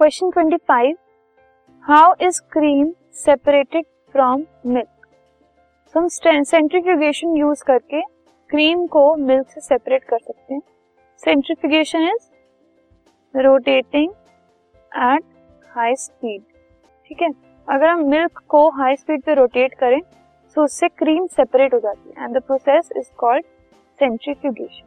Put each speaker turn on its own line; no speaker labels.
Question twenty five how is cream separated from milk हम centrifugation use करके cream को milk से separate कर सकते हैं। Centrifugation is rotating at high speed ठीक है? अगर हम मिल्क को हाई स्पीड पे रोटेट करें तो उससे क्रीम सेपरेट हो जाती है। And the process is called centrifugation